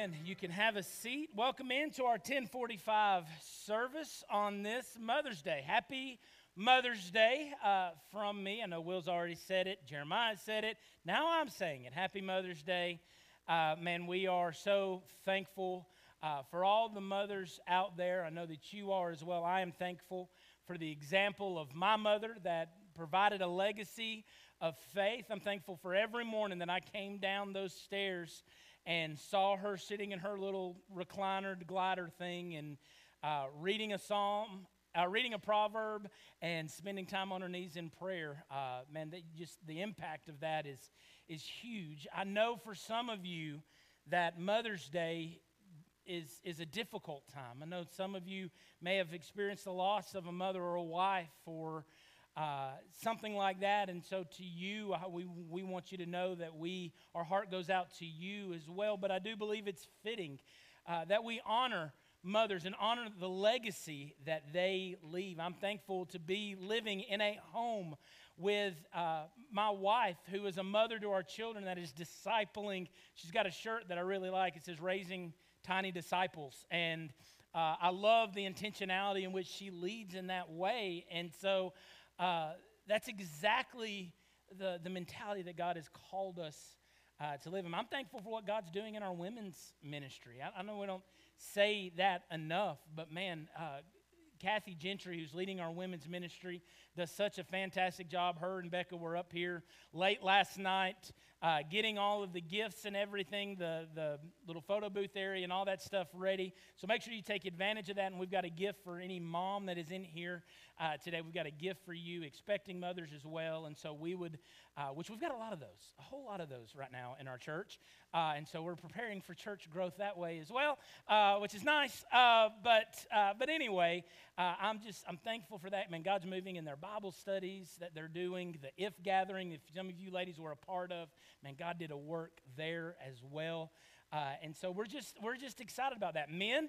Amen. You can have a seat. Welcome into our 1045 service on this Mother's Day. Happy Mother's Day uh, from me. I know Will's already said it, Jeremiah said it. Now I'm saying it. Happy Mother's Day. Uh, man, we are so thankful uh, for all the mothers out there. I know that you are as well. I am thankful for the example of my mother that provided a legacy of faith. I'm thankful for every morning that I came down those stairs and saw her sitting in her little recliner glider thing and uh, reading a psalm, uh, reading a proverb, and spending time on her knees in prayer. Uh, man, just the impact of that is is huge. I know for some of you that Mother's Day is is a difficult time. I know some of you may have experienced the loss of a mother or a wife or uh, something like that. And so, to you, we, we want you to know that we, our heart goes out to you as well. But I do believe it's fitting uh, that we honor mothers and honor the legacy that they leave. I'm thankful to be living in a home with uh, my wife, who is a mother to our children that is discipling. She's got a shirt that I really like. It says, Raising Tiny Disciples. And uh, I love the intentionality in which she leads in that way. And so, uh, that's exactly the, the mentality that God has called us uh, to live in. I'm thankful for what God's doing in our women's ministry. I, I know we don't say that enough, but man, uh, Kathy Gentry, who's leading our women's ministry, does such a fantastic job. Her and Becca were up here late last night uh, getting all of the gifts and everything, the, the little photo booth area and all that stuff ready. So make sure you take advantage of that. And we've got a gift for any mom that is in here uh, today. We've got a gift for you, expecting mothers as well. And so we would, uh, which we've got a lot of those, a whole lot of those right now in our church. Uh, and so we're preparing for church growth that way as well, uh, which is nice. Uh, but, but anyway, I'm just, I'm thankful for that. Man, God's moving in their Bible studies that they're doing, the if gathering, if some of you ladies were a part of man, God did a work there as well. Uh, and so we're just, we're just excited about that. Men,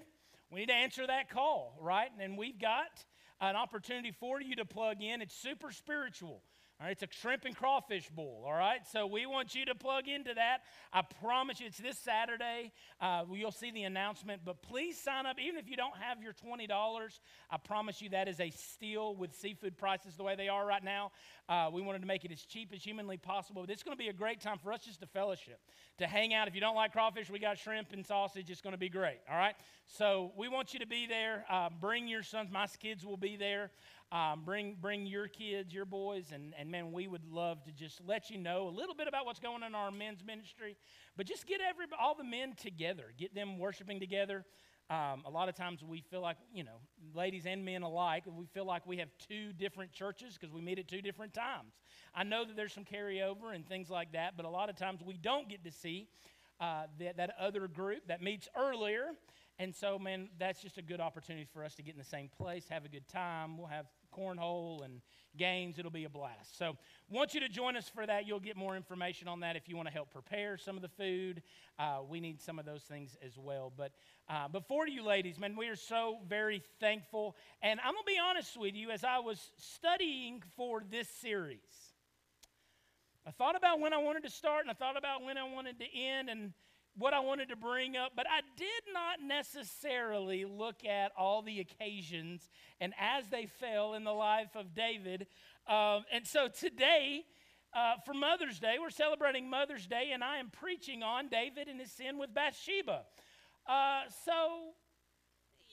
we need to answer that call, right? And we've got an opportunity for you to plug in. It's super spiritual. It's a shrimp and crawfish bowl. All right, so we want you to plug into that. I promise you, it's this Saturday. Uh, you'll see the announcement, but please sign up. Even if you don't have your twenty dollars, I promise you that is a steal with seafood prices the way they are right now. Uh, we wanted to make it as cheap as humanly possible. But it's going to be a great time for us just to fellowship, to hang out. If you don't like crawfish, we got shrimp and sausage. It's going to be great. All right, so we want you to be there. Uh, bring your sons. My kids will be there. Um, bring, bring your kids, your boys, and, and man, we would love to just let you know a little bit about what's going on in our men's ministry. But just get every, all the men together, get them worshiping together. Um, a lot of times we feel like, you know, ladies and men alike, we feel like we have two different churches because we meet at two different times. I know that there's some carryover and things like that, but a lot of times we don't get to see uh, that, that other group that meets earlier. And so, man, that's just a good opportunity for us to get in the same place, have a good time. We'll have cornhole and games. It'll be a blast. So, want you to join us for that. You'll get more information on that if you want to help prepare some of the food. Uh, we need some of those things as well. But uh, before you ladies, man, we are so very thankful. And I'm going to be honest with you, as I was studying for this series, I thought about when I wanted to start and I thought about when I wanted to end. And what I wanted to bring up, but I did not necessarily look at all the occasions and as they fell in the life of David. Um, and so today, uh, for Mother's Day, we're celebrating Mother's Day, and I am preaching on David and his sin with Bathsheba. Uh, so,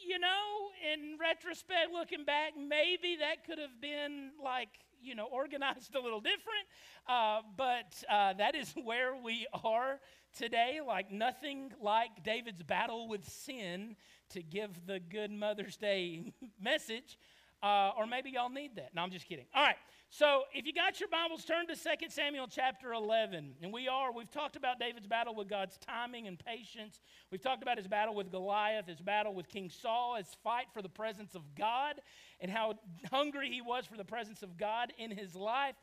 you know, in retrospect, looking back, maybe that could have been like, you know, organized a little different. Uh, but uh, that is where we are today, like nothing like David's battle with sin to give the good Mother's Day message. Uh, or maybe y'all need that. No, I'm just kidding. All right. So if you got your Bibles, turn to 2 Samuel chapter 11. And we are, we've talked about David's battle with God's timing and patience. We've talked about his battle with Goliath, his battle with King Saul, his fight for the presence of God, and how hungry he was for the presence of God in his life.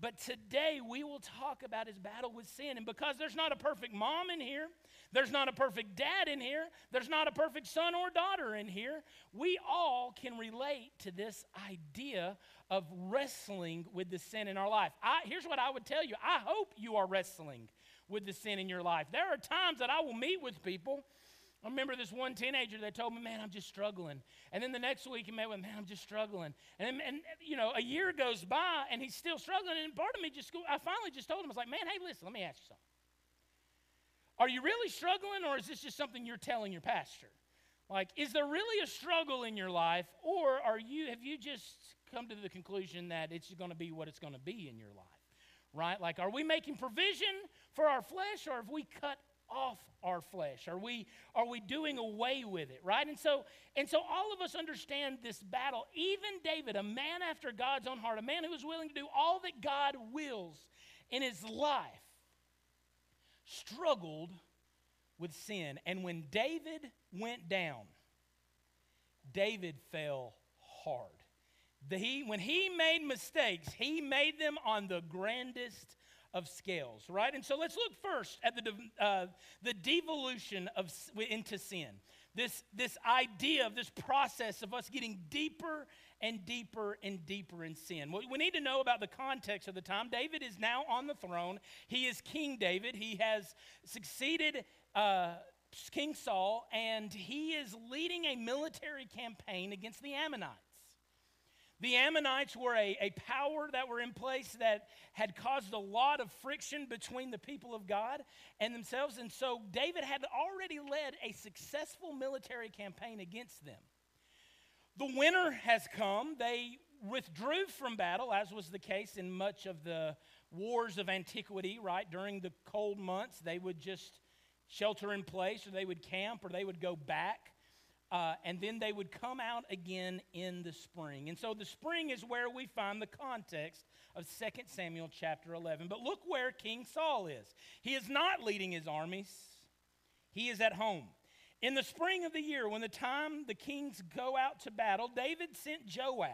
But today we will talk about his battle with sin. And because there's not a perfect mom in here, there's not a perfect dad in here, there's not a perfect son or daughter in here, we all can relate to this idea of wrestling with the sin in our life. I, here's what I would tell you I hope you are wrestling with the sin in your life. There are times that I will meet with people. I remember this one teenager that told me, "Man, I'm just struggling." And then the next week he met with, "Man, I'm just struggling." And and you know, a year goes by and he's still struggling. And part of me just, I finally just told him, I was like, "Man, hey, listen, let me ask you something. Are you really struggling, or is this just something you're telling your pastor? Like, is there really a struggle in your life, or are you have you just come to the conclusion that it's going to be what it's going to be in your life? Right? Like, are we making provision for our flesh, or have we cut off our flesh? Are we are we doing away with it? Right? And so and so all of us understand this battle. Even David, a man after God's own heart, a man who is willing to do all that God wills in his life, struggled with sin. And when David went down, David fell hard. The, he, when he made mistakes, he made them on the grandest of scales, right? And so let's look first at the, uh, the devolution of, into sin. This, this idea of this process of us getting deeper and deeper and deeper in sin. We need to know about the context of the time. David is now on the throne. He is King David. He has succeeded uh, King Saul, and he is leading a military campaign against the Ammonites. The Ammonites were a, a power that were in place that had caused a lot of friction between the people of God and themselves. And so David had already led a successful military campaign against them. The winter has come. They withdrew from battle, as was the case in much of the wars of antiquity, right? During the cold months, they would just shelter in place, or they would camp, or they would go back. Uh, and then they would come out again in the spring. And so the spring is where we find the context of 2 Samuel chapter 11. But look where King Saul is. He is not leading his armies, he is at home. In the spring of the year, when the time the kings go out to battle, David sent Joab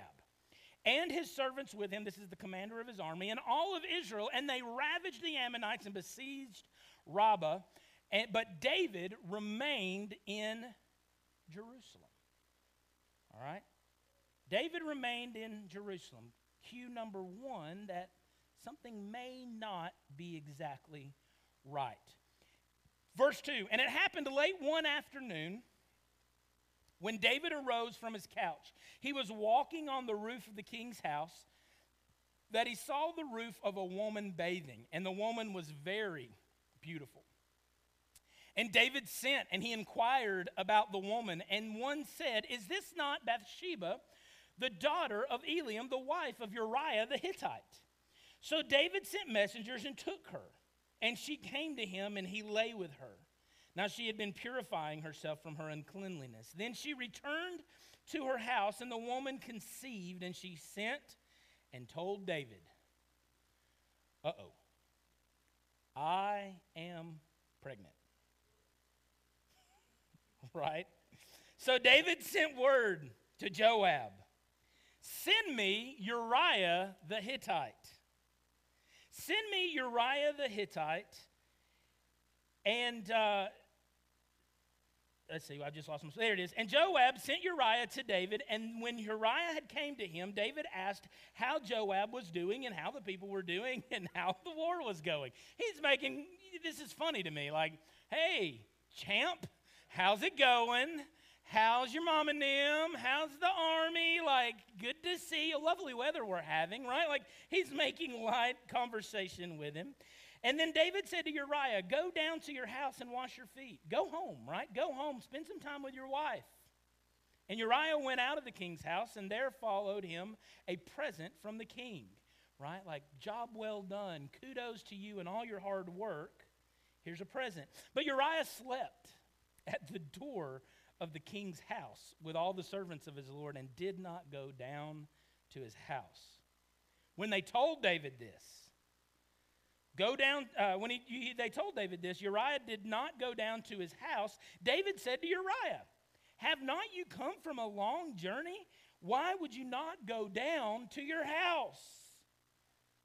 and his servants with him. This is the commander of his army, and all of Israel, and they ravaged the Ammonites and besieged Rabbah. And, but David remained in Jerusalem. All right? David remained in Jerusalem. Cue number one that something may not be exactly right. Verse 2 And it happened late one afternoon when David arose from his couch. He was walking on the roof of the king's house that he saw the roof of a woman bathing, and the woman was very beautiful. And David sent and he inquired about the woman, and one said, Is this not Bathsheba, the daughter of Eliam, the wife of Uriah the Hittite? So David sent messengers and took her. And she came to him, and he lay with her. Now she had been purifying herself from her uncleanliness. Then she returned to her house, and the woman conceived, and she sent and told David, Uh oh, I am pregnant. right? So David sent word to Joab Send me Uriah the Hittite. Send me Uriah the Hittite. And uh, let's see, I just lost my. There it is. And Joab sent Uriah to David. And when Uriah had came to him, David asked how Joab was doing and how the people were doing and how the war was going. He's making this is funny to me. Like, hey, champ, how's it going? How's your mom and them? How's the army? Like, good to see. A lovely weather we're having, right? Like, he's making light conversation with him. And then David said to Uriah, Go down to your house and wash your feet. Go home, right? Go home. Spend some time with your wife. And Uriah went out of the king's house, and there followed him a present from the king, right? Like, job well done. Kudos to you and all your hard work. Here's a present. But Uriah slept at the door of the king's house with all the servants of his Lord and did not go down to his house. When they told David this, go down, uh, when he, he, they told David this, Uriah did not go down to his house. David said to Uriah, Have not you come from a long journey? Why would you not go down to your house?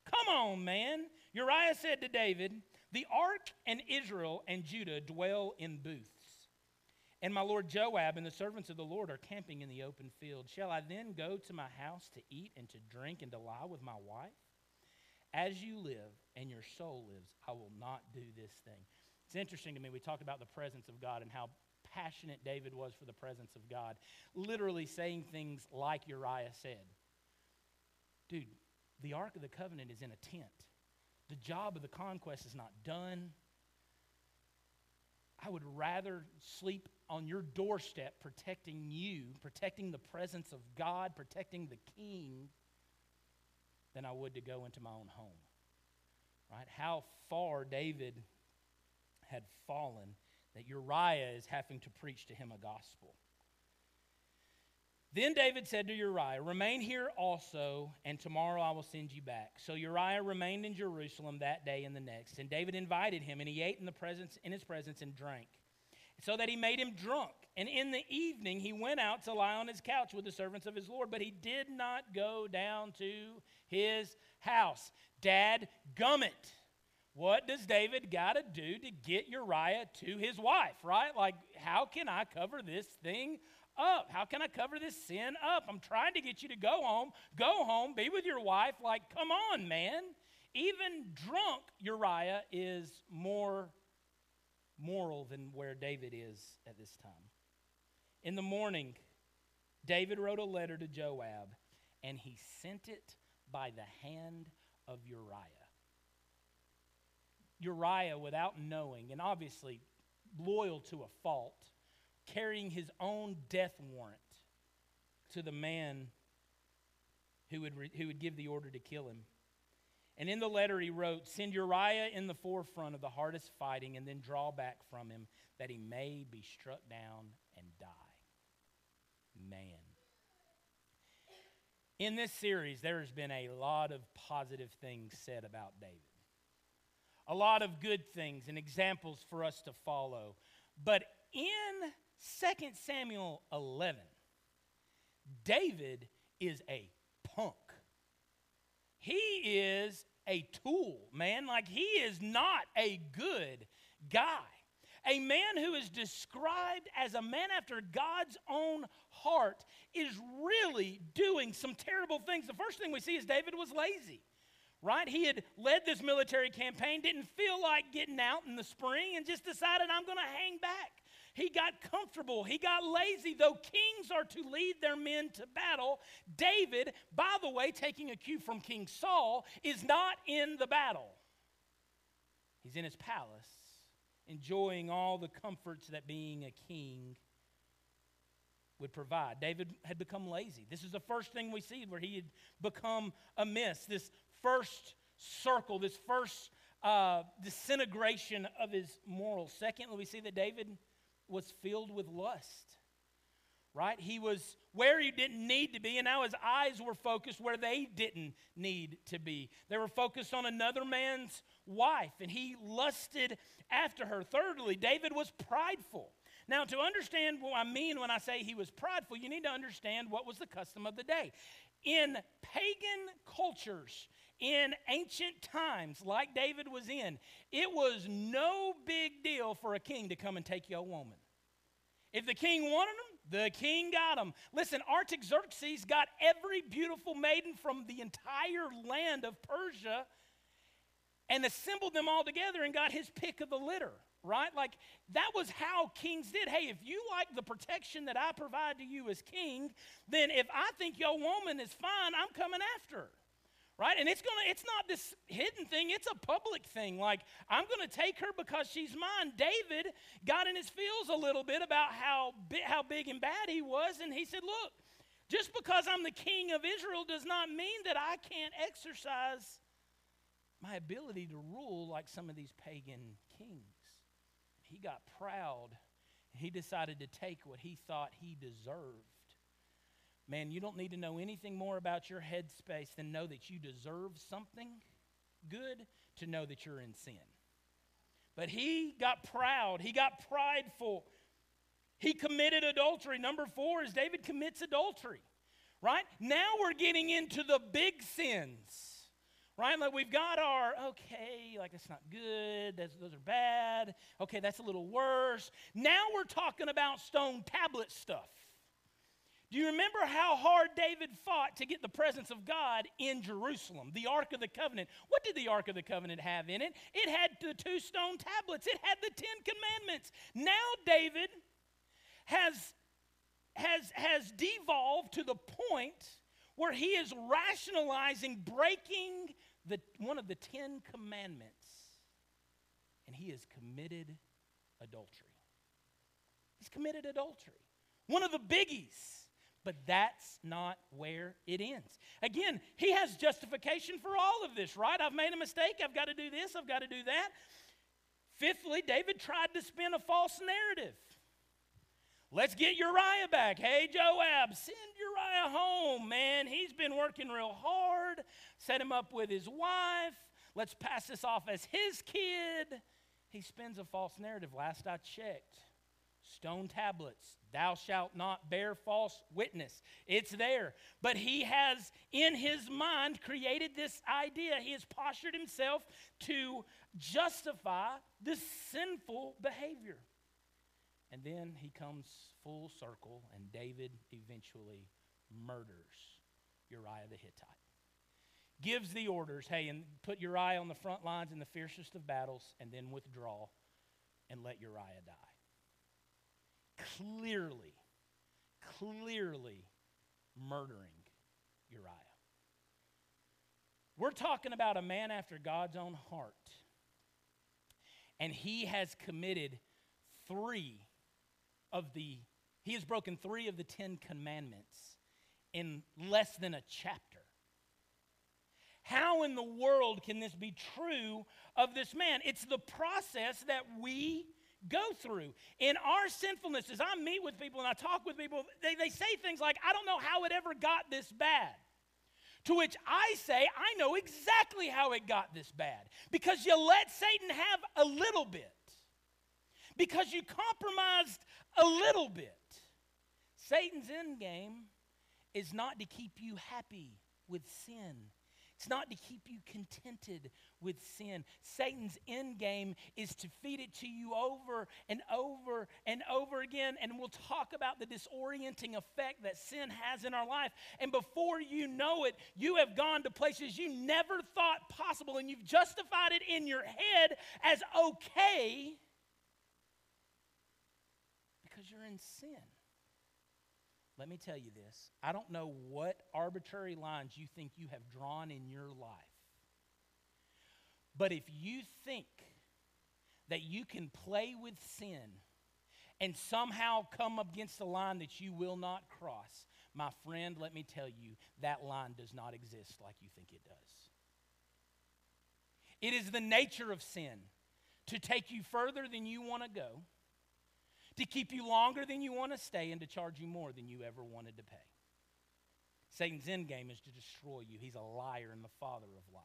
Come on, man. Uriah said to David, The ark and Israel and Judah dwell in booths and my lord Joab and the servants of the Lord are camping in the open field. Shall I then go to my house to eat and to drink and to lie with my wife? as you live and your soul lives, I will not do this thing. It's interesting to me. We talked about the presence of God and how passionate David was for the presence of God, literally saying things like Uriah said. Dude, the Ark of the Covenant is in a tent. The job of the conquest is not done. I would rather sleep on your doorstep protecting you, protecting the presence of God, protecting the king, than I would to go into my own home. Right? How far David had fallen that Uriah is having to preach to him a gospel. Then David said to Uriah, Remain here also, and tomorrow I will send you back. So Uriah remained in Jerusalem that day and the next. And David invited him, and he ate in, the presence, in his presence and drank, so that he made him drunk. And in the evening he went out to lie on his couch with the servants of his Lord, but he did not go down to his house. Dad gummit. What does David got to do to get Uriah to his wife, right? Like, how can I cover this thing up? How can I cover this sin up? I'm trying to get you to go home, go home, be with your wife. Like, come on, man. Even drunk Uriah is more moral than where David is at this time. In the morning, David wrote a letter to Joab, and he sent it by the hand of Uriah. Uriah, without knowing, and obviously loyal to a fault, carrying his own death warrant to the man who would, re- who would give the order to kill him. And in the letter he wrote, Send Uriah in the forefront of the hardest fighting and then draw back from him that he may be struck down and die. Man. In this series, there has been a lot of positive things said about David. A lot of good things and examples for us to follow. But in 2 Samuel 11, David is a punk. He is a tool, man. Like, he is not a good guy. A man who is described as a man after God's own heart is really doing some terrible things. The first thing we see is David was lazy, right? He had led this military campaign, didn't feel like getting out in the spring, and just decided, I'm going to hang back. He got comfortable. He got lazy. Though kings are to lead their men to battle, David, by the way, taking a cue from King Saul, is not in the battle. He's in his palace, enjoying all the comforts that being a king would provide. David had become lazy. This is the first thing we see where he had become amiss. This first circle, this first uh, disintegration of his morals. Secondly, we see that David was filled with lust. Right? He was where he didn't need to be, and now his eyes were focused where they didn't need to be. They were focused on another man's wife, and he lusted after her. Thirdly, David was prideful. Now, to understand what I mean when I say he was prideful, you need to understand what was the custom of the day. In pagan cultures, in ancient times, like David was in, it was no big deal for a king to come and take your woman. If the king wanted them, the king got them. Listen, Artaxerxes got every beautiful maiden from the entire land of Persia and assembled them all together and got his pick of the litter, right? Like that was how kings did. Hey, if you like the protection that I provide to you as king, then if I think your woman is fine, I'm coming after her right? And it's gonna it's not this hidden thing it's a public thing. Like i'm gonna take her because she's mine. David got in his feels a little bit about how big, how big and bad he was and he said look just because i'm the king of israel does not mean that i can't exercise my ability to rule like some of these pagan kings. He got proud he decided to take what he thought he deserved Man, you don't need to know anything more about your headspace than know that you deserve something good to know that you're in sin. But he got proud, he got prideful. He committed adultery. Number four is David commits adultery, right? Now we're getting into the big sins, right? Like we've got our, okay, like that's not good, that's, those are bad. Okay, that's a little worse. Now we're talking about stone tablet stuff. Do you remember how hard David fought to get the presence of God in Jerusalem, the Ark of the Covenant? What did the Ark of the Covenant have in it? It had the two stone tablets, it had the Ten Commandments. Now, David has, has, has devolved to the point where he is rationalizing breaking the, one of the Ten Commandments, and he has committed adultery. He's committed adultery. One of the biggies. But that's not where it ends. Again, he has justification for all of this, right? I've made a mistake. I've got to do this. I've got to do that. Fifthly, David tried to spin a false narrative. Let's get Uriah back. Hey, Joab, send Uriah home, man. He's been working real hard. Set him up with his wife. Let's pass this off as his kid. He spins a false narrative. Last I checked, stone tablets, thou shalt not bear false witness. It's there. But he has, in his mind, created this idea. He has postured himself to justify this sinful behavior. And then he comes full circle, and David eventually murders Uriah the Hittite. Gives the orders hey, and put Uriah on the front lines in the fiercest of battles, and then withdraw and let Uriah die clearly, clearly murdering Uriah. We're talking about a man after God's own heart. And he has committed three of the, he has broken three of the Ten Commandments in less than a chapter. How in the world can this be true of this man? It's the process that we go through. In our sinfulness, as I meet with people and I talk with people, they, they say things like, I don't know how it ever got this bad. To which I say, I know exactly how it got this bad. Because you let Satan have a little bit. Because you compromised a little bit. Satan's end game is not to keep you happy with sin. It's not to keep you contented with sin. Satan's end game is to feed it to you over and over and over again. And we'll talk about the disorienting effect that sin has in our life. And before you know it, you have gone to places you never thought possible, and you've justified it in your head as okay because you're in sin. Let me tell you this I don't know what arbitrary lines you think you have drawn in your life. But if you think that you can play with sin and somehow come up against a line that you will not cross, my friend, let me tell you, that line does not exist like you think it does. It is the nature of sin to take you further than you want to go to keep you longer than you want to stay, and to charge you more than you ever wanted to pay. Satan's end game is to destroy you. He's a liar and the father of lies.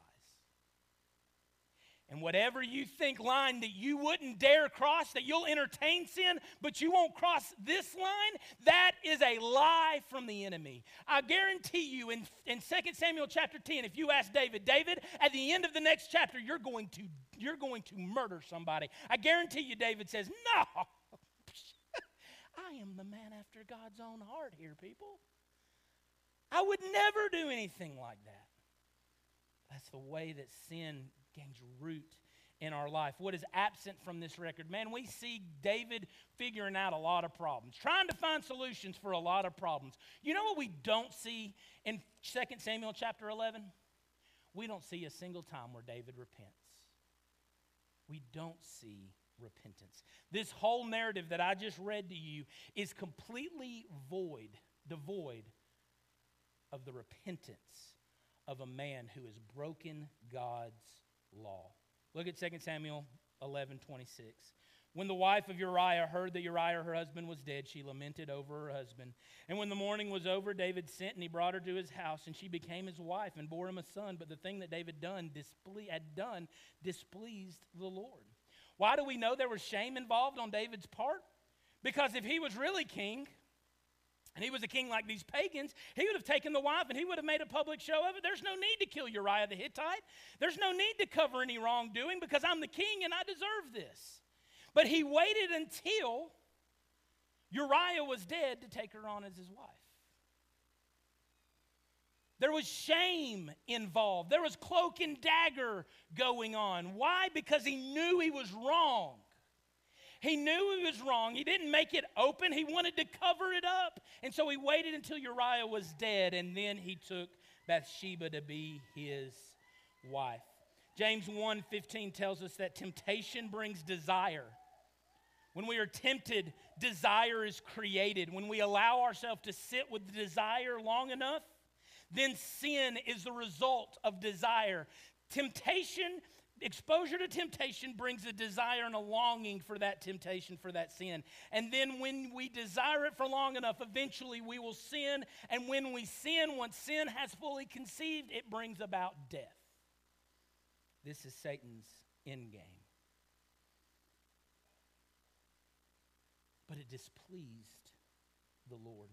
And whatever you think line that you wouldn't dare cross, that you'll entertain sin, but you won't cross this line, that is a lie from the enemy. I guarantee you in, in 2 Samuel chapter 10, if you ask David, David, at the end of the next chapter, you're going to, you're going to murder somebody. I guarantee you, David says, No, I am the man after God's own heart here, people. I would never do anything like that. That's the way that sin gains root in our life. What is absent from this record? Man, we see David figuring out a lot of problems, trying to find solutions for a lot of problems. You know what we don't see in 2 Samuel chapter 11? We don't see a single time where David repents. We don't see repentance. This whole narrative that I just read to you is completely void, devoid of the repentance of a man who has broken God's law. Look at 2 Samuel 11 26. When the wife of Uriah heard that Uriah, her husband, was dead, she lamented over her husband. And when the mourning was over, David sent and he brought her to his house, and she became his wife and bore him a son. But the thing that David done disple- had done displeased the Lord. Why do we know there was shame involved on David's part? Because if he was really king, and he was a king like these pagans, he would have taken the wife and he would have made a public show of it. There's no need to kill Uriah the Hittite. There's no need to cover any wrongdoing because I'm the king and I deserve this. But he waited until Uriah was dead to take her on as his wife. There was shame involved. There was cloak and dagger going on. Why? Because he knew he was wrong. He knew he was wrong. He didn't make it open. He wanted to cover it up. And so he waited until Uriah was dead, and then he took Bathsheba to be his wife. James 1:15 tells us that temptation brings desire. When we are tempted, desire is created. When we allow ourselves to sit with desire long enough, then sin is the result of desire. Temptation, exposure to temptation brings a desire and a longing for that temptation, for that sin. And then when we desire it for long enough, eventually we will sin. And when we sin, once sin has fully conceived, it brings about death. This is Satan's end game. But it displeased the Lord.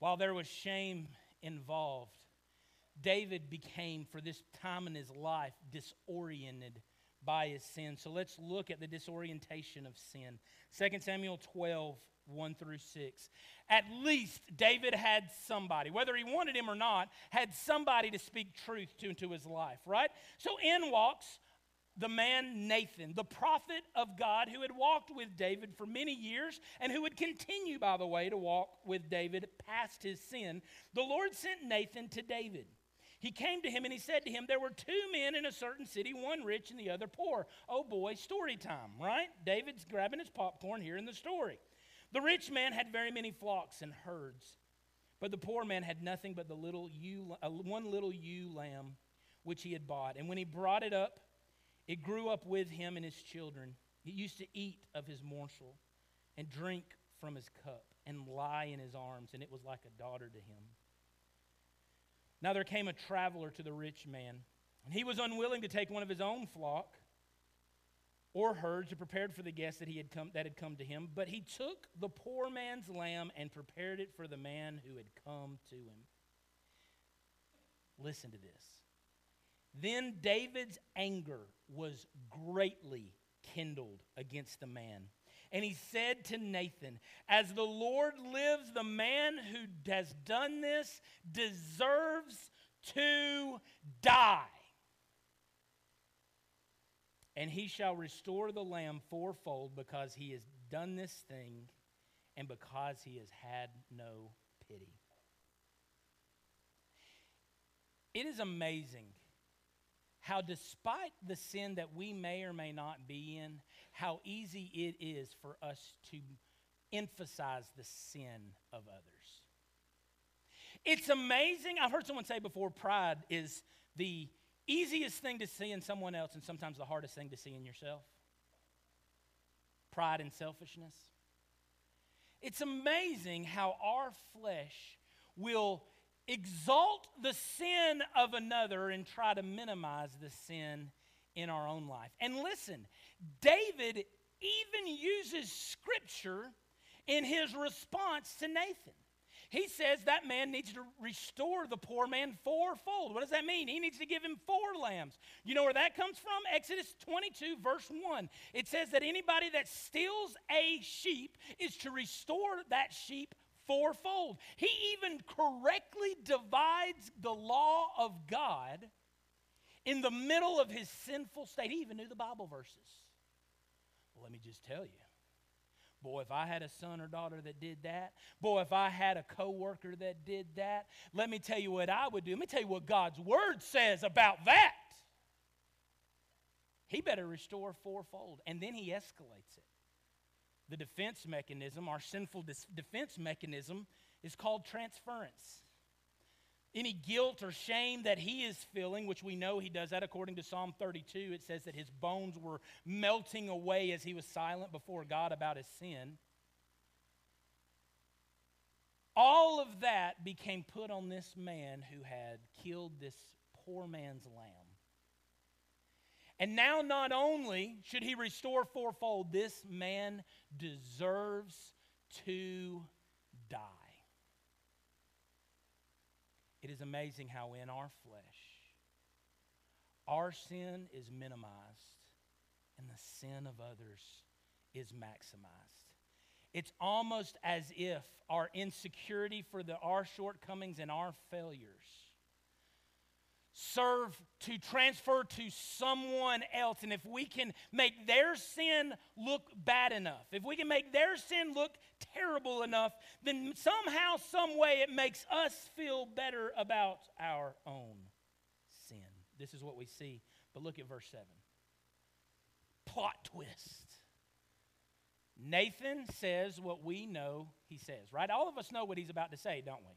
While there was shame involved. David became, for this time in his life, disoriented by his sin. So let's look at the disorientation of sin. 2 Samuel 12, 1 through 6. At least David had somebody, whether he wanted him or not, had somebody to speak truth to into his life, right? So in walks the man Nathan, the prophet of God who had walked with David for many years and who would continue, by the way, to walk with David past his sin, the Lord sent Nathan to David. He came to him and he said to him, There were two men in a certain city, one rich and the other poor. Oh boy, story time, right? David's grabbing his popcorn here in the story. The rich man had very many flocks and herds, but the poor man had nothing but the little ewe, uh, one little ewe lamb which he had bought. And when he brought it up, it grew up with him and his children. It used to eat of his morsel and drink from his cup and lie in his arms, and it was like a daughter to him. Now there came a traveler to the rich man, and he was unwilling to take one of his own flock or herds to prepared for the guest that, he had come, that had come to him, but he took the poor man's lamb and prepared it for the man who had come to him. Listen to this. Then David's anger was greatly kindled against the man. And he said to Nathan, As the Lord lives, the man who has done this deserves to die. And he shall restore the lamb fourfold because he has done this thing and because he has had no pity. It is amazing how, despite the sin that we may or may not be in, how easy it is for us to emphasize the sin of others. It's amazing. I've heard someone say before pride is the easiest thing to see in someone else and sometimes the hardest thing to see in yourself. Pride and selfishness. It's amazing how our flesh will exalt the sin of another and try to minimize the sin in our own life. And listen, David even uses scripture in his response to Nathan. He says that man needs to restore the poor man fourfold. What does that mean? He needs to give him four lambs. You know where that comes from? Exodus 22, verse 1. It says that anybody that steals a sheep is to restore that sheep fourfold. He even correctly divides the law of God in the middle of his sinful state. He even knew the Bible verses. Well, let me just tell you. Boy, if I had a son or daughter that did that, boy, if I had a coworker that did that, let me tell you what I would do. Let me tell you what God's word says about that. He better restore fourfold. And then he escalates it the defense mechanism, our sinful defense mechanism, is called transference. Any guilt or shame that he is feeling, which we know he does that according to Psalm 32, it says that his bones were melting away as he was silent before God about his sin. All of that became put on this man who had killed this poor man's lamb. And now, not only should he restore fourfold, this man deserves to die. It is amazing how in our flesh, our sin is minimized and the sin of others is maximized. it's almost as if our insecurity for the, our shortcomings and our failures serve to transfer to someone else. And if we can make their sin look bad enough, if we can make their sin look terrible enough, then somehow, some way, it makes us feel better about our own sin. This is what we see. But look at verse 7. Plot twist. Nathan says what we know he says, right? All of us know what he's about to say, don't we?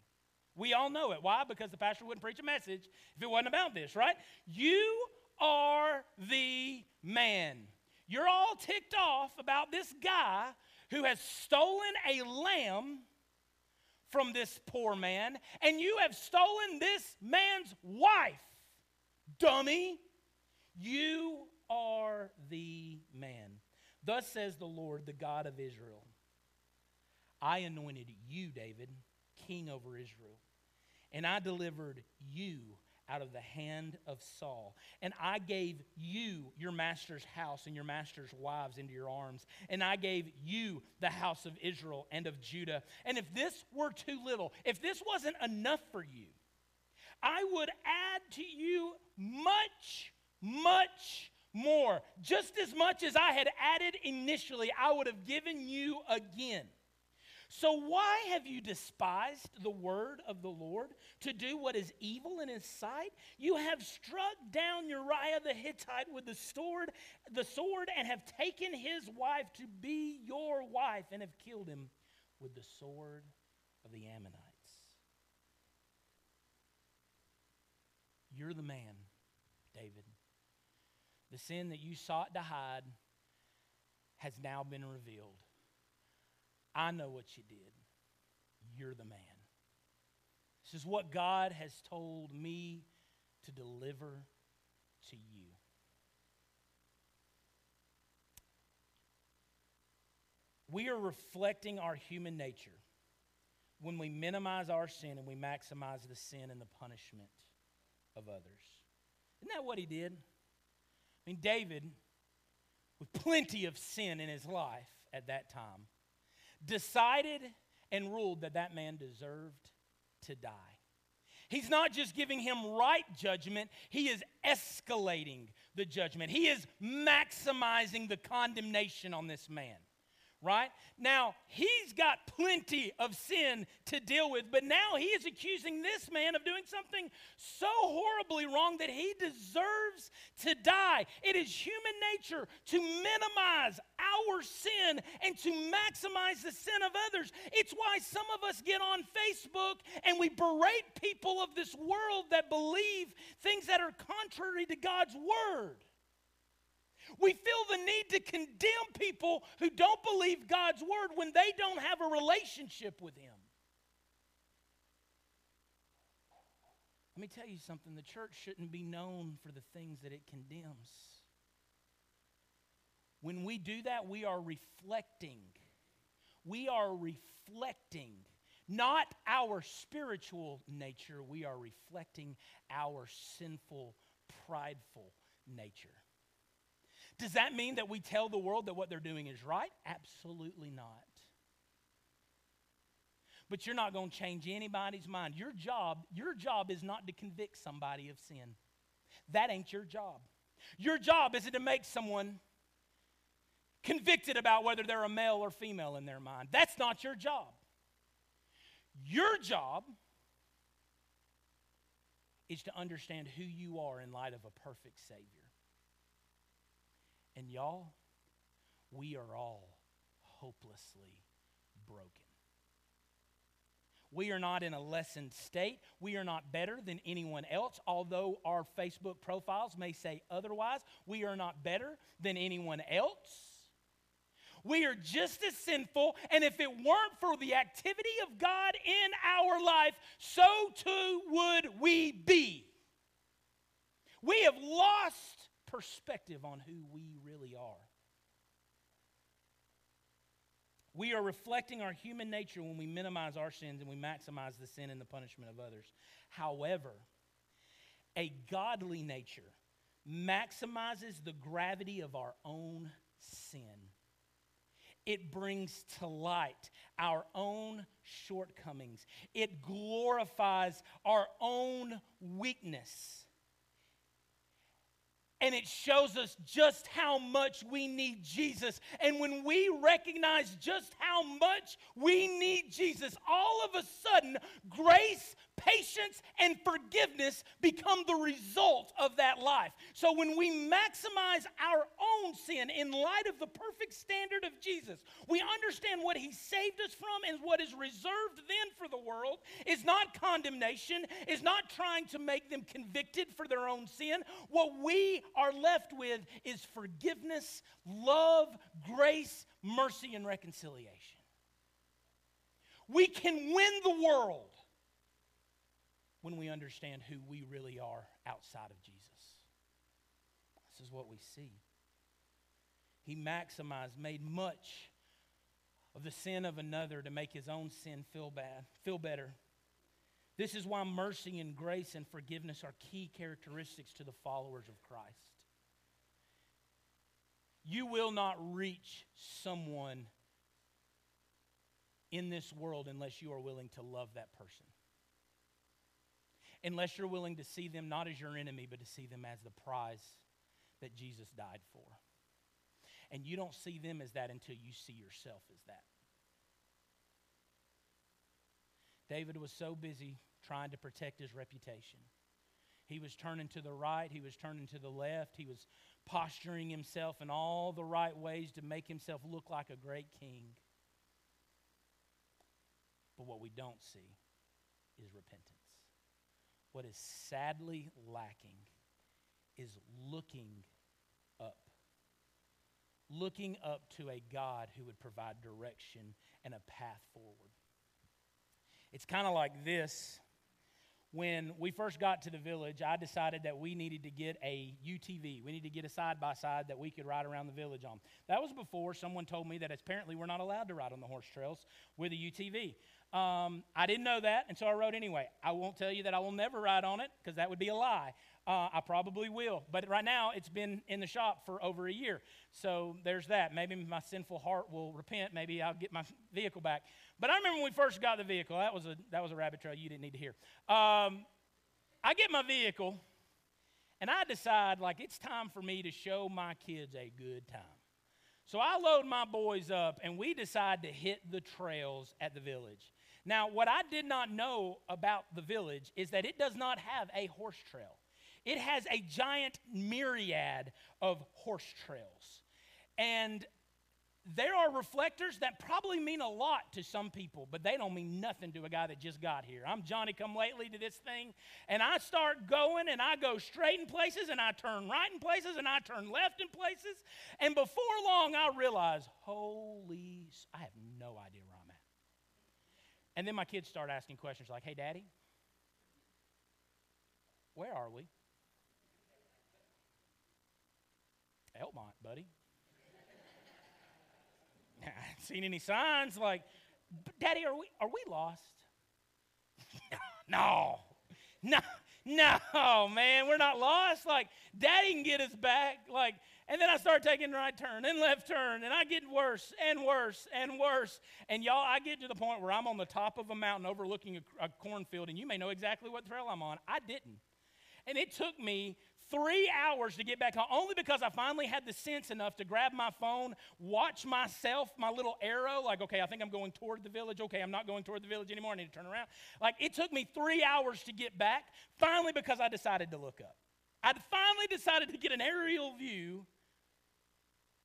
We all know it. Why? Because the pastor wouldn't preach a message if it wasn't about this, right? You are the man. You're all ticked off about this guy who has stolen a lamb from this poor man, and you have stolen this man's wife. Dummy, you are the man. Thus says the Lord, the God of Israel I anointed you, David, king over Israel, and I delivered you out of the hand of Saul. And I gave you your master's house and your master's wives into your arms. And I gave you the house of Israel and of Judah. And if this were too little, if this wasn't enough for you, I would add to you much, much more. Just as much as I had added initially, I would have given you again. So, why have you despised the word of the Lord to do what is evil in his sight? You have struck down Uriah the Hittite with the sword, the sword and have taken his wife to be your wife and have killed him with the sword of the Ammonites. You're the man, David. The sin that you sought to hide has now been revealed. I know what you did. You're the man. This is what God has told me to deliver to you. We are reflecting our human nature when we minimize our sin and we maximize the sin and the punishment of others. Isn't that what he did? I mean, David, with plenty of sin in his life at that time, decided and ruled that that man deserved to die. He's not just giving him right judgment, he is escalating the judgment. He is maximizing the condemnation on this man right? Now, he's got plenty of sin to deal with, but now he is accusing this man of doing something so horribly wrong that he deserves to die. It is human nature to minimize our sin and to maximize the sin of others. It's why some of us get on Facebook and we berate people of this world that believe things that are contrary to God's word. We feel the need to condemn people who don't believe God's word when they don't have a relationship with Him. Let me tell you something the church shouldn't be known for the things that it condemns. When we do that, we are reflecting. We are reflecting not our spiritual nature, we are reflecting our sinful, prideful nature. Does that mean that we tell the world that what they're doing is right? Absolutely not. But you're not going to change anybody's mind. Your job, your job is not to convict somebody of sin. That ain't your job. Your job isn't to make someone convicted about whether they're a male or female in their mind. That's not your job. Your job is to understand who you are in light of a perfect Savior. And y'all, we are all hopelessly broken. We are not in a lessened state. We are not better than anyone else, although our Facebook profiles may say otherwise. We are not better than anyone else. We are just as sinful, and if it weren't for the activity of God in our life, so too would we be. We have lost perspective on who we are. We are reflecting our human nature when we minimize our sins and we maximize the sin and the punishment of others. However, a godly nature maximizes the gravity of our own sin. it brings to light our own shortcomings. It glorifies our own weakness and it shows us just how much we need Jesus. And when we recognize just how much we need Jesus, all of a sudden, grace, patience, and forgiveness become the result of that life. So when we maximize our own sin in light of the perfect standard of Jesus, we understand what he saved us from and what is reserved then for the world is not condemnation, is not trying to make them convicted for their own sin. What we are left with is forgiveness, love, grace, mercy, and reconciliation. We can win the world when we understand who we really are outside of Jesus. This is what we see. He maximized, made much of the sin of another to make his own sin feel bad, feel better. This is why mercy and grace and forgiveness are key characteristics to the followers of Christ. You will not reach someone in this world unless you are willing to love that person. Unless you're willing to see them not as your enemy, but to see them as the prize that Jesus died for. And you don't see them as that until you see yourself as that. David was so busy trying to protect his reputation. He was turning to the right, he was turning to the left, he was posturing himself in all the right ways to make himself look like a great king. But what we don't see is repentance. What is sadly lacking is looking up. Looking up to a God who would provide direction and a path forward. It's kind of like this when we first got to the village, I decided that we needed to get a UTV. We needed to get a side by side that we could ride around the village on. That was before someone told me that apparently we're not allowed to ride on the horse trails with a UTV. Um, I didn't know that, and so I rode anyway. I won't tell you that I will never ride on it because that would be a lie. Uh, I probably will. But right now, it's been in the shop for over a year. So there's that. Maybe my sinful heart will repent. Maybe I'll get my vehicle back. But I remember when we first got the vehicle. That was a, that was a rabbit trail you didn't need to hear. Um, I get my vehicle, and I decide, like, it's time for me to show my kids a good time. So I load my boys up, and we decide to hit the trails at the village. Now, what I did not know about the village is that it does not have a horse trail. It has a giant myriad of horse trails. And there are reflectors that probably mean a lot to some people, but they don't mean nothing to a guy that just got here. I'm Johnny come lately to this thing, and I start going and I go straight in places and I turn right in places and I turn left in places. And before long, I realize, holy, I have no idea. And then my kids start asking questions like, hey, daddy, where are we? Elmont, buddy. I haven't seen any signs like, Daddy, are we, are we lost? no, no, no, man, we're not lost. Like, Daddy can get us back. Like, and then I start taking right turn and left turn, and I get worse and worse and worse. And y'all, I get to the point where I'm on the top of a mountain overlooking a, a cornfield, and you may know exactly what trail I'm on. I didn't. And it took me three hours to get back home, only because I finally had the sense enough to grab my phone, watch myself, my little arrow, like, okay, I think I'm going toward the village. Okay, I'm not going toward the village anymore. I need to turn around. Like, it took me three hours to get back, finally, because I decided to look up. I finally decided to get an aerial view,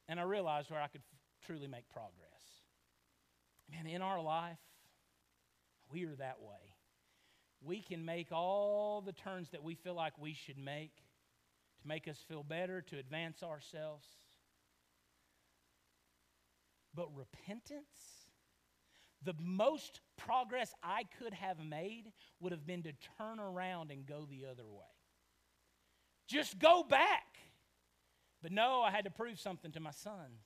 and I realized where I could f- truly make progress. Man, in our life, we are that way. We can make all the turns that we feel like we should make to make us feel better, to advance ourselves. But repentance, the most progress I could have made would have been to turn around and go the other way. Just go back. But no, I had to prove something to my sons.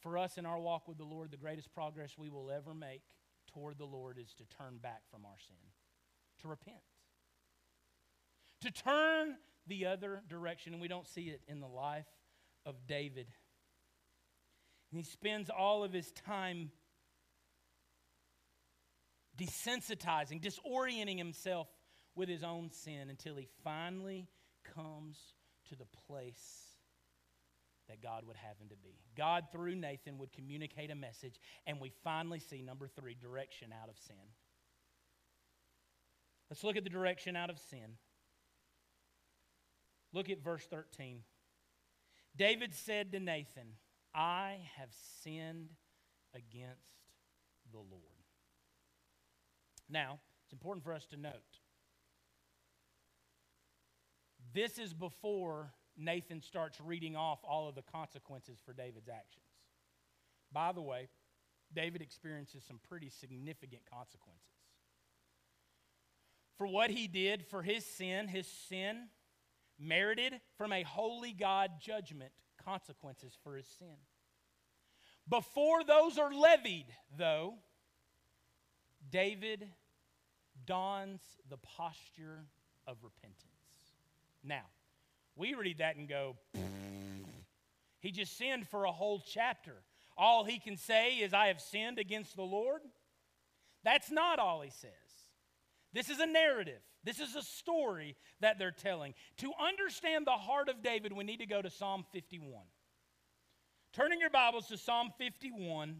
For us in our walk with the Lord, the greatest progress we will ever make toward the Lord is to turn back from our sin, to repent to turn the other direction. And we don't see it in the life of David. And he spends all of his time desensitizing, disorienting himself with his own sin until he finally comes to the place that God would have him to be. God, through Nathan, would communicate a message, and we finally see, number three, direction out of sin. Let's look at the direction out of sin. Look at verse 13. David said to Nathan, I have sinned against the Lord. Now, it's important for us to note this is before Nathan starts reading off all of the consequences for David's actions. By the way, David experiences some pretty significant consequences. For what he did for his sin, his sin merited from a holy God judgment consequences for his sin. Before those are levied, though, David dons the posture of repentance. Now, we read that and go, he just sinned for a whole chapter. All he can say is, I have sinned against the Lord. That's not all he says. This is a narrative. This is a story that they're telling. To understand the heart of David, we need to go to Psalm 51. Turning your Bibles to Psalm 51,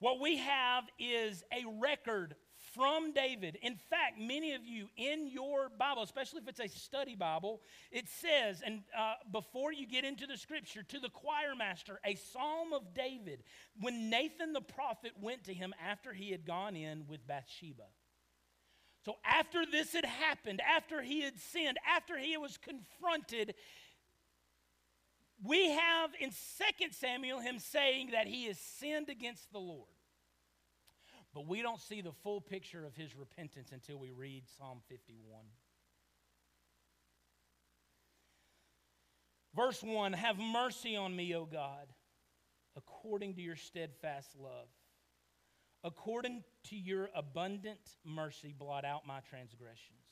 what we have is a record from David. In fact, many of you in your Bible, especially if it's a study Bible, it says, and uh, before you get into the scripture, to the choir master, a psalm of David, when Nathan the prophet went to him after he had gone in with Bathsheba. So after this had happened, after he had sinned, after he was confronted, we have in 2 Samuel him saying that he has sinned against the Lord. But we don't see the full picture of his repentance until we read Psalm 51. Verse 1 Have mercy on me, O God, according to your steadfast love. According to your abundant mercy, blot out my transgressions.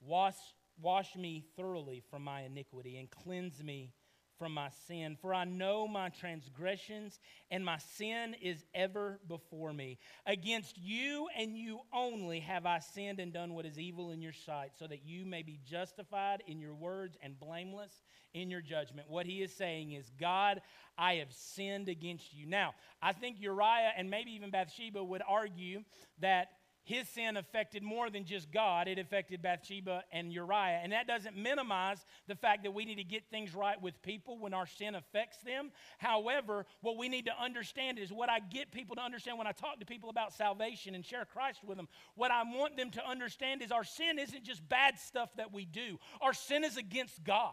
Wash, wash me thoroughly from my iniquity and cleanse me from my sin. For I know my transgressions, and my sin is ever before me. Against you and you only have I sinned and done what is evil in your sight, so that you may be justified in your words and blameless in your judgment. What he is saying is, God, I have sinned against you. Now, I think Uriah and maybe even Bathsheba would argue that his sin affected more than just God, it affected Bathsheba and Uriah. And that doesn't minimize the fact that we need to get things right with people when our sin affects them. However, what we need to understand is what I get people to understand when I talk to people about salvation and share Christ with them. What I want them to understand is our sin isn't just bad stuff that we do, our sin is against God.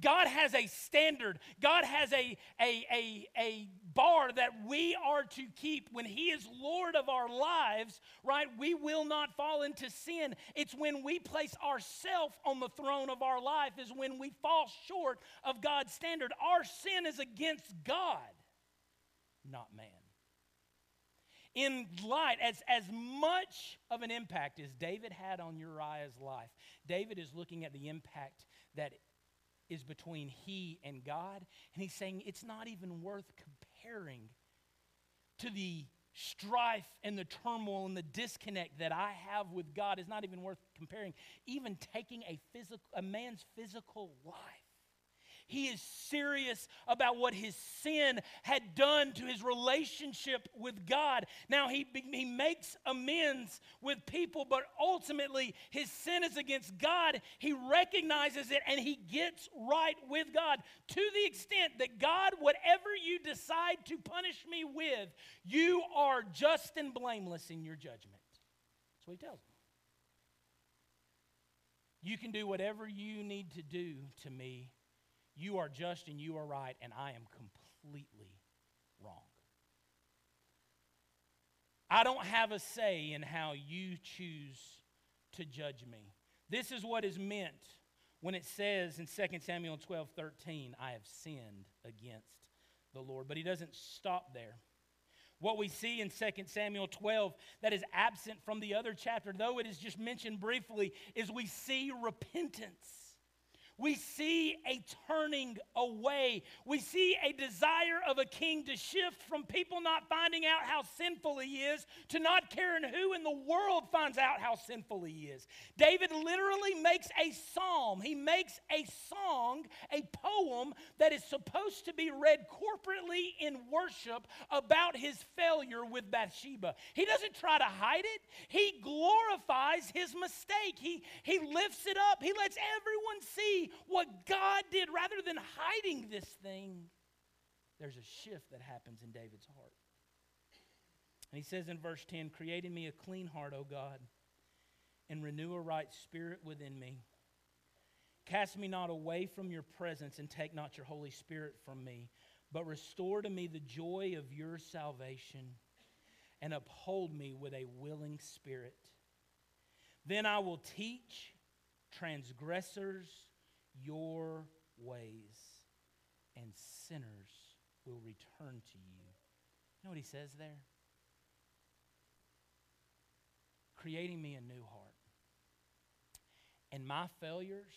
God has a standard. God has a, a, a, a bar that we are to keep. When He is Lord of our lives, right, we will not fall into sin. It's when we place ourselves on the throne of our life, is when we fall short of God's standard. Our sin is against God, not man. In light, as, as much of an impact as David had on Uriah's life, David is looking at the impact that is between he and God. And he's saying it's not even worth comparing to the strife and the turmoil and the disconnect that I have with God is not even worth comparing. Even taking a physical a man's physical life he is serious about what his sin had done to his relationship with God. Now he, he makes amends with people, but ultimately his sin is against God. He recognizes it and he gets right with God to the extent that God, whatever you decide to punish me with, you are just and blameless in your judgment. That's what he tells him. You can do whatever you need to do to me you are just and you are right, and I am completely wrong. I don't have a say in how you choose to judge me. This is what is meant when it says in 2 Samuel 12 13, I have sinned against the Lord. But he doesn't stop there. What we see in 2 Samuel 12 that is absent from the other chapter, though it is just mentioned briefly, is we see repentance we see a turning away. We see a desire of a king to shift from people not finding out how sinful he is to not caring who in the world finds out how sinful he is. David literally makes a psalm, he makes a song, a poem that is supposed to be read corporately in worship about his failure with Bathsheba. He doesn't try to hide it, he glorifies his mistake. He, he lifts it up, he lets everyone see what God did rather than hiding this thing, there's a shift that happens in David's heart. And he says in verse 10 Create in me a clean heart, O God, and renew a right spirit within me. Cast me not away from your presence, and take not your Holy Spirit from me, but restore to me the joy of your salvation, and uphold me with a willing spirit. Then I will teach transgressors your ways, and sinners will return to you. You know what he says there? Creating me a new heart. And my failures,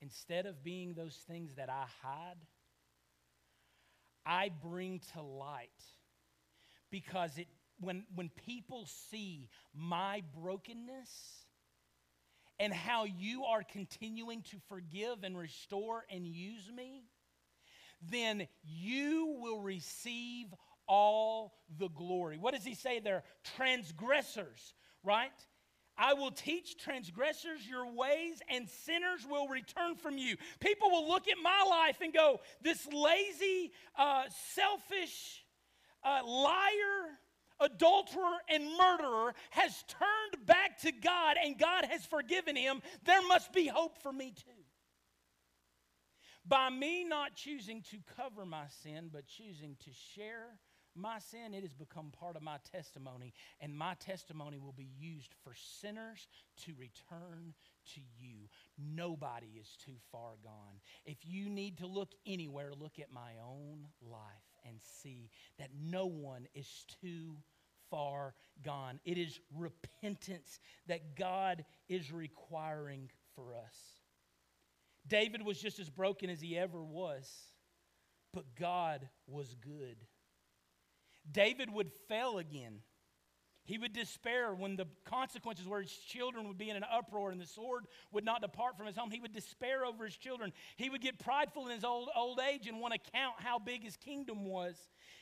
instead of being those things that I hide, I bring to light because it when when people see my brokenness and how you are continuing to forgive and restore and use me, then you will receive all the glory. What does he say there? Transgressors, right? I will teach transgressors your ways, and sinners will return from you. People will look at my life and go, This lazy, uh, selfish, uh, liar, adulterer and murderer has turned back to God and God has forgiven him, there must be hope for me too. By me not choosing to cover my sin, but choosing to share my sin, it has become part of my testimony, and my testimony will be used for sinners to return to you. Nobody is too far gone. If you need to look anywhere, look at my own life and see that no one is too far gone. It is repentance that God is requiring for us. David was just as broken as he ever was, but God was good. David would fail again. He would despair when the consequences were his children would be in an uproar and the sword would not depart from his home. He would despair over his children. He would get prideful in his old, old age and want to count how big his kingdom was.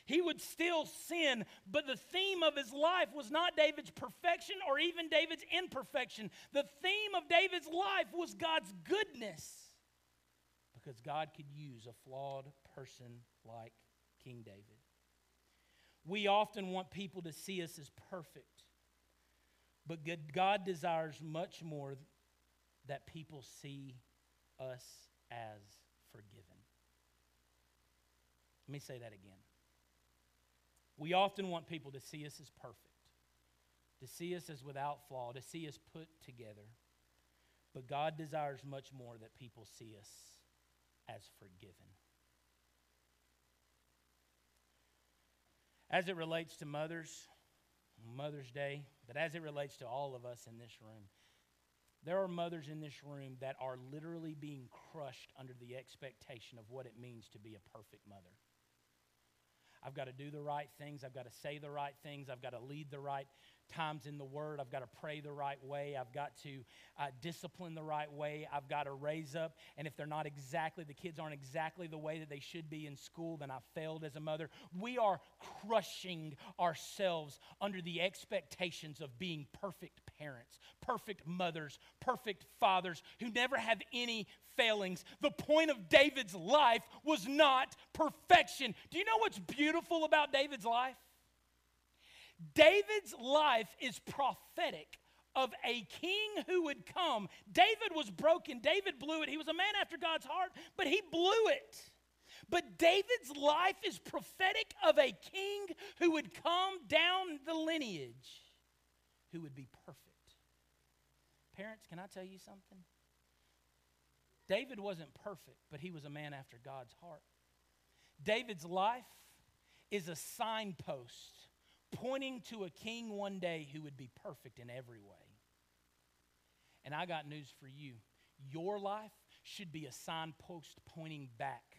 He would still sin, but the theme of his life was not David's perfection or even David's imperfection. The theme of David's life was God's goodness because God could use a flawed person like King David. We often want people to see us as perfect, but God desires much more that people see us as forgiven. Let me say that again. We often want people to see us as perfect, to see us as without flaw, to see us put together. But God desires much more that people see us as forgiven. As it relates to mothers, Mother's Day, but as it relates to all of us in this room, there are mothers in this room that are literally being crushed under the expectation of what it means to be a perfect mother. I've got to do the right things. I've got to say the right things. I've got to lead the right times in the Word. I've got to pray the right way. I've got to uh, discipline the right way. I've got to raise up. And if they're not exactly, the kids aren't exactly the way that they should be in school, then I failed as a mother. We are crushing ourselves under the expectations of being perfect parents, perfect mothers, perfect fathers who never have any failings. The point of David's life was not perfection. Do you know what's beautiful about David's life? David's life is prophetic of a king who would come. David was broken. David blew it. He was a man after God's heart, but he blew it. But David's life is prophetic of a king who would come down the lineage, who would be perfect. Parents, can I tell you something? David wasn't perfect, but he was a man after God's heart. David's life is a signpost pointing to a king one day who would be perfect in every way. And I got news for you. Your life should be a signpost pointing back.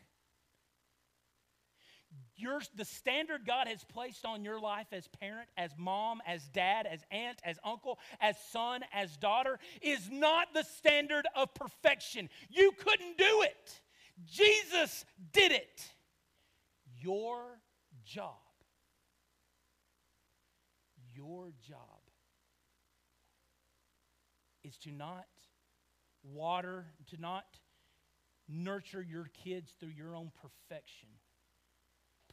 Your, the standard God has placed on your life as parent, as mom, as dad, as aunt, as uncle, as son, as daughter is not the standard of perfection. You couldn't do it. Jesus did it. Your job, your job is to not water, to not nurture your kids through your own perfection,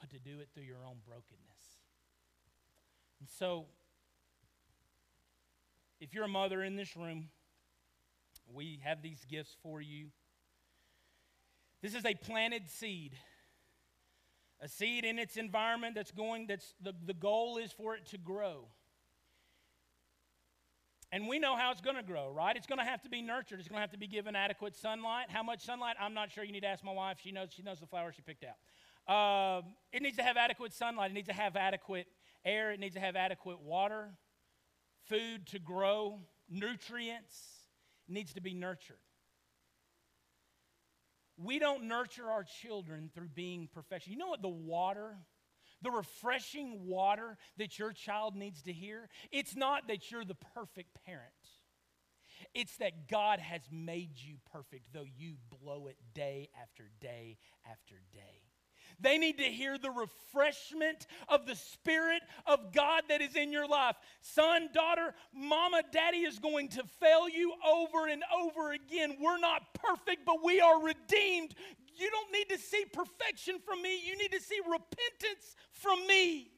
but to do it through your own brokenness. And so, if you're a mother in this room, we have these gifts for you. This is a planted seed. A seed in its environment that's going, that's the, the goal is for it to grow. And we know how it's going to grow, right? It's going to have to be nurtured. It's going to have to be given adequate sunlight. How much sunlight? I'm not sure. You need to ask my wife. She knows. She knows the flowers she picked out. Um, it needs to have adequate sunlight. It needs to have adequate air. It needs to have adequate water, food to grow, nutrients. It needs to be nurtured. We don't nurture our children through being perfection. You know what the water the refreshing water that your child needs to hear, it's not that you're the perfect parent. It's that God has made you perfect, though you blow it day after day after day. They need to hear the refreshment of the Spirit of God that is in your life. Son, daughter, mama, daddy is going to fail you over and over again. We're not perfect, but we are redeemed. You don't need to see perfection from me, you need to see repentance from me.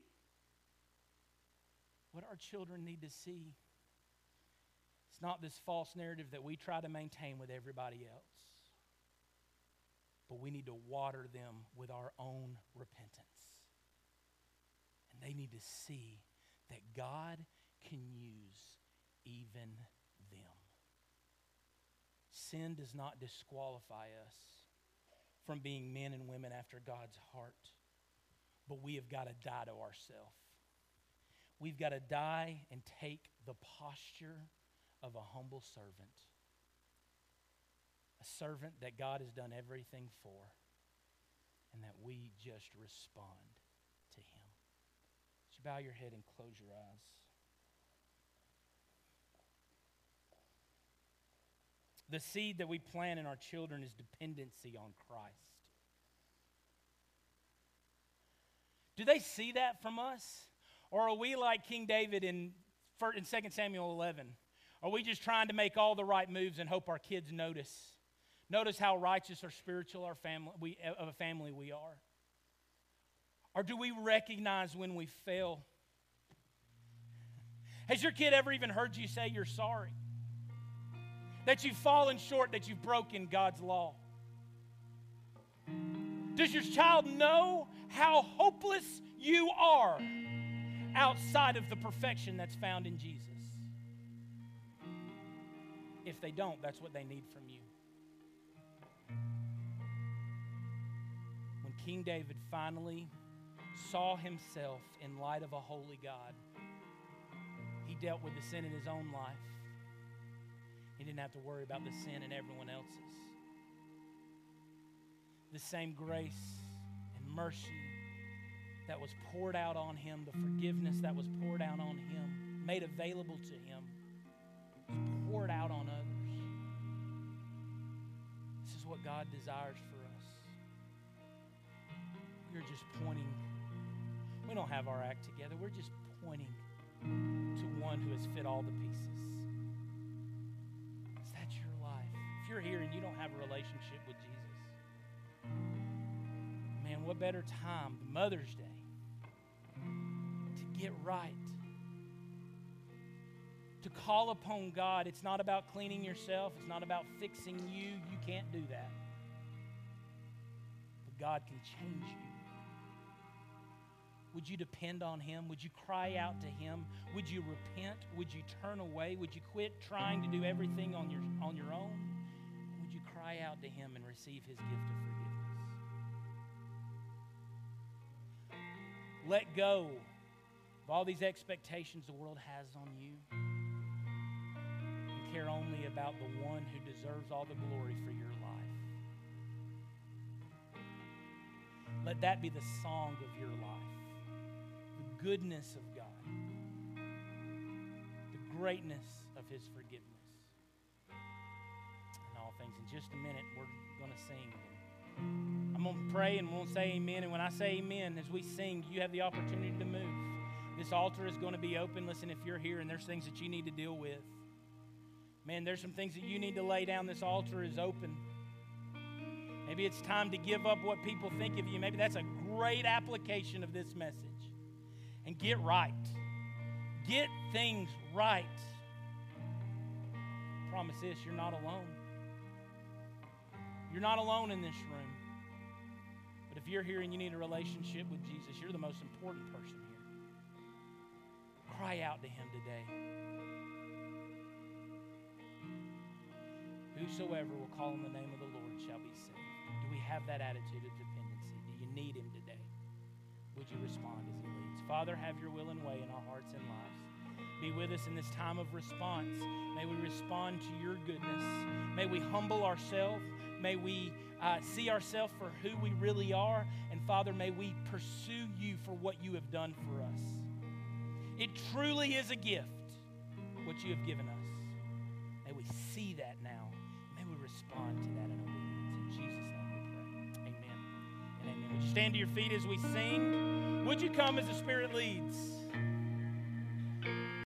What our children need to see it's not this false narrative that we try to maintain with everybody else but we need to water them with our own repentance. And they need to see that God can use even them. Sin does not disqualify us from being men and women after God's heart, but we have got to die to ourselves. We've got to die and take the posture of a humble servant a servant that God has done everything for, and that we just respond to Him. So bow your head and close your eyes. The seed that we plant in our children is dependency on Christ. Do they see that from us? Or are we like King David in, in 2 Samuel 11? Are we just trying to make all the right moves and hope our kids notice? Notice how righteous or spiritual our family, we, of a family we are. Or do we recognize when we fail? Has your kid ever even heard you say you're sorry? That you've fallen short, that you've broken God's law? Does your child know how hopeless you are outside of the perfection that's found in Jesus? If they don't, that's what they need from you. King David finally saw himself in light of a holy God, he dealt with the sin in his own life. He didn't have to worry about the sin in everyone else's. The same grace and mercy that was poured out on him, the forgiveness that was poured out on him, made available to him, was poured out on others. This is what God desires for you're just pointing. We don't have our act together. We're just pointing to one who has fit all the pieces. Is that your life? If you're here and you don't have a relationship with Jesus, man, what better time Mother's Day to get right? To call upon God. It's not about cleaning yourself, it's not about fixing you. You can't do that. But God can change you. Would you depend on Him? Would you cry out to Him? Would you repent? Would you turn away? Would you quit trying to do everything on your, on your own? Would you cry out to Him and receive His gift of forgiveness? Let go of all these expectations the world has on you. And care only about the one who deserves all the glory for your life. Let that be the song of your life. Goodness of God, the greatness of His forgiveness. And all things. In just a minute, we're going to sing. I'm going to pray and we'll say amen. And when I say amen, as we sing, you have the opportunity to move. This altar is going to be open. Listen, if you're here and there's things that you need to deal with, man, there's some things that you need to lay down. This altar is open. Maybe it's time to give up what people think of you. Maybe that's a great application of this message. And get right. Get things right. promise this you're not alone. You're not alone in this room. But if you're here and you need a relationship with Jesus, you're the most important person here. Cry out to Him today. Whosoever will call on the name of the Lord shall be saved. Do we have that attitude of dependency? Do you need Him today? Would you respond as He leads? Father, have your will and way in our hearts and lives. Be with us in this time of response. May we respond to your goodness. May we humble ourselves. May we uh, see ourselves for who we really are. And Father, may we pursue you for what you have done for us. It truly is a gift, what you have given us. May we see that now. May we respond to that Would you stand to your feet as we sing? Would you come as the Spirit leads?